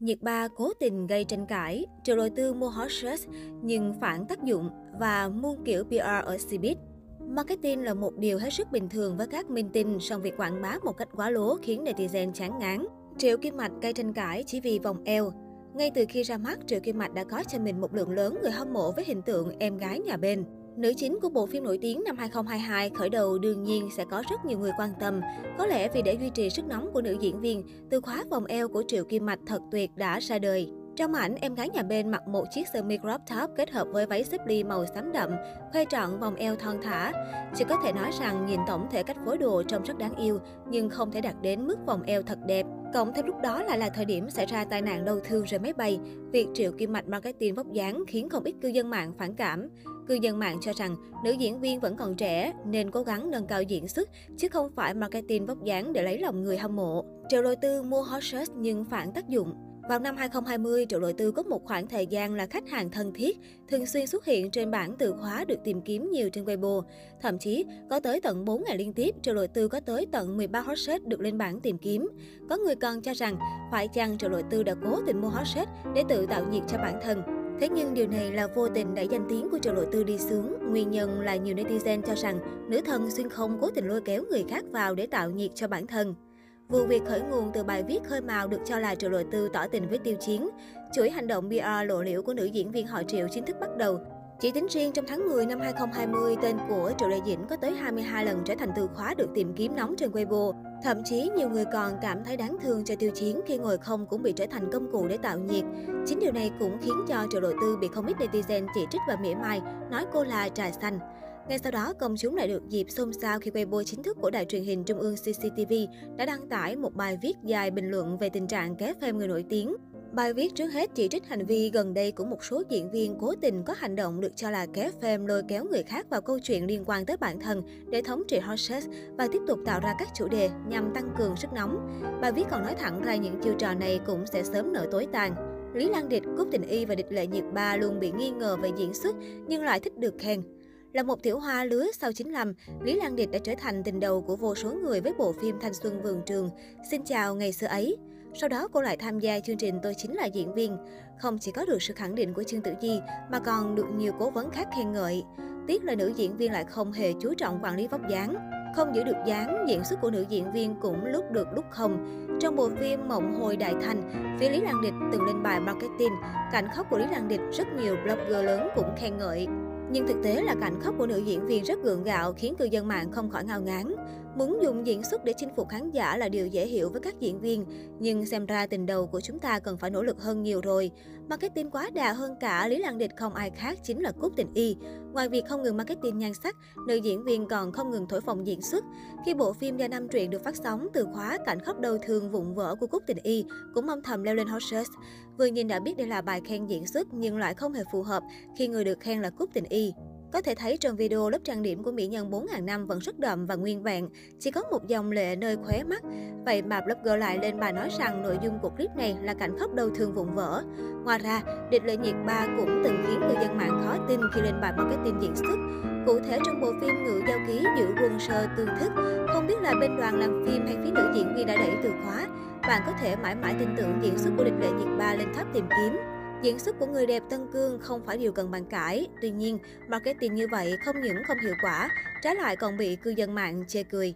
Nhiệt ba cố tình gây tranh cãi, triệu đầu tư mua hot search nhưng phản tác dụng và muôn kiểu PR ở Cbiz. Marketing là một điều hết sức bình thường với các minh tinh, song việc quảng bá một cách quá lố khiến netizen chán ngán. Triệu Kim Mạch gây tranh cãi chỉ vì vòng eo. Ngay từ khi ra mắt, Triệu Kim Mạch đã có cho mình một lượng lớn người hâm mộ với hình tượng em gái nhà bên. Nữ chính của bộ phim nổi tiếng năm 2022 khởi đầu đương nhiên sẽ có rất nhiều người quan tâm. Có lẽ vì để duy trì sức nóng của nữ diễn viên, từ khóa vòng eo của Triệu Kim Mạch thật tuyệt đã ra đời. Trong ảnh, em gái nhà bên mặc một chiếc sơ mi crop top kết hợp với váy xếp ly màu xám đậm, khoe trọn vòng eo thon thả. Chỉ có thể nói rằng nhìn tổng thể cách phối đồ trông rất đáng yêu, nhưng không thể đạt đến mức vòng eo thật đẹp. Cộng thêm lúc đó lại là thời điểm xảy ra tai nạn đau thương rơi máy bay. Việc Triệu Kim Mạch marketing vóc dáng khiến không ít cư dân mạng phản cảm. Cư dân mạng cho rằng nữ diễn viên vẫn còn trẻ nên cố gắng nâng cao diễn xuất chứ không phải marketing vóc dáng để lấy lòng người hâm mộ. Triệu lôi tư mua hot search nhưng phản tác dụng. Vào năm 2020, Triệu Đội Tư có một khoảng thời gian là khách hàng thân thiết, thường xuyên xuất hiện trên bảng từ khóa được tìm kiếm nhiều trên Weibo. Thậm chí, có tới tận 4 ngày liên tiếp, Triệu Đội Tư có tới tận 13 hot search được lên bảng tìm kiếm. Có người còn cho rằng, phải chăng Triệu Đội Tư đã cố tình mua hot search để tự tạo nhiệt cho bản thân. Thế nhưng điều này là vô tình đẩy danh tiếng của Triệu Lộ Tư đi xuống. Nguyên nhân là nhiều netizen cho rằng nữ thần xuyên không cố tình lôi kéo người khác vào để tạo nhiệt cho bản thân. Vụ việc khởi nguồn từ bài viết khơi mào được cho là Triệu Lộ Tư tỏ tình với Tiêu Chiến. Chuỗi hành động PR lộ liễu của nữ diễn viên họ Triệu chính thức bắt đầu. Chỉ tính riêng trong tháng 10 năm 2020, tên của Triệu Lệ Dĩnh có tới 22 lần trở thành từ khóa được tìm kiếm nóng trên Weibo. Thậm chí, nhiều người còn cảm thấy đáng thương cho Tiêu Chiến khi ngồi không cũng bị trở thành công cụ để tạo nhiệt. Chính điều này cũng khiến cho Triệu Lộ Tư bị không ít netizen chỉ trích và mỉa mai, nói cô là trà xanh. Ngay sau đó, công chúng lại được dịp xôn xao khi Weibo chính thức của đài truyền hình Trung ương CCTV đã đăng tải một bài viết dài bình luận về tình trạng kéo phim người nổi tiếng. Bài viết trước hết chỉ trích hành vi gần đây của một số diễn viên cố tình có hành động được cho là kéo phim lôi kéo người khác vào câu chuyện liên quan tới bản thân để thống trị hot search và tiếp tục tạo ra các chủ đề nhằm tăng cường sức nóng. Bài viết còn nói thẳng ra những chiêu trò này cũng sẽ sớm nở tối tàn. Lý Lan Địch, Cúc Tình Y và Địch Lệ Nhiệt Ba luôn bị nghi ngờ về diễn xuất nhưng lại thích được khen. Là một tiểu hoa lứa sau 95, Lý Lan Địch đã trở thành tình đầu của vô số người với bộ phim Thanh Xuân Vườn Trường. Xin chào ngày xưa ấy. Sau đó cô lại tham gia chương trình Tôi Chính Là Diễn Viên. Không chỉ có được sự khẳng định của Trương Tử Di mà còn được nhiều cố vấn khác khen ngợi. Tiếc là nữ diễn viên lại không hề chú trọng quản lý vóc dáng. Không giữ được dáng, diễn xuất của nữ diễn viên cũng lúc được lúc không. Trong bộ phim Mộng Hồi Đại Thành, phía Lý Lan Địch từng lên bài marketing, cảnh khóc của Lý Lan Địch rất nhiều blogger lớn cũng khen ngợi. Nhưng thực tế là cảnh khóc của nữ diễn viên rất gượng gạo khiến cư dân mạng không khỏi ngao ngán. Muốn dùng diễn xuất để chinh phục khán giả là điều dễ hiểu với các diễn viên, nhưng xem ra tình đầu của chúng ta cần phải nỗ lực hơn nhiều rồi. Marketing quá đà hơn cả, Lý Lan Địch không ai khác chính là Cúc Tình Y. Ngoài việc không ngừng marketing nhan sắc, nữ diễn viên còn không ngừng thổi phồng diễn xuất. Khi bộ phim Gia nam Truyện được phát sóng, từ khóa cảnh khóc đau thương vụn vỡ của Cúc Tình Y cũng âm thầm leo lên hot search. Vừa nhìn đã biết đây là bài khen diễn xuất nhưng lại không hề phù hợp khi người được khen là cúp Tình Y. Có thể thấy trong video lớp trang điểm của mỹ nhân 4.000 năm vẫn rất đậm và nguyên vẹn, chỉ có một dòng lệ nơi khóe mắt. Vậy mà blogger lại lên bài nói rằng nội dung của clip này là cảnh khóc đau thương vụn vỡ. Ngoài ra, địch lệ nhiệt ba cũng từng khiến người dân mạng khó tin khi lên bài marketing diễn xuất. Cụ thể trong bộ phim Ngự Giao Ký giữ quân sơ tương thức, không biết là bên đoàn làm phim hay phía nữ diễn viên đã đẩy từ khóa, bạn có thể mãi mãi tin tưởng diễn xuất của địch lệ nhiệt ba lên tháp tìm kiếm. Diễn xuất của người đẹp Tân Cương không phải điều cần bàn cãi. Tuy nhiên, marketing như vậy không những không hiệu quả, trái lại còn bị cư dân mạng chê cười.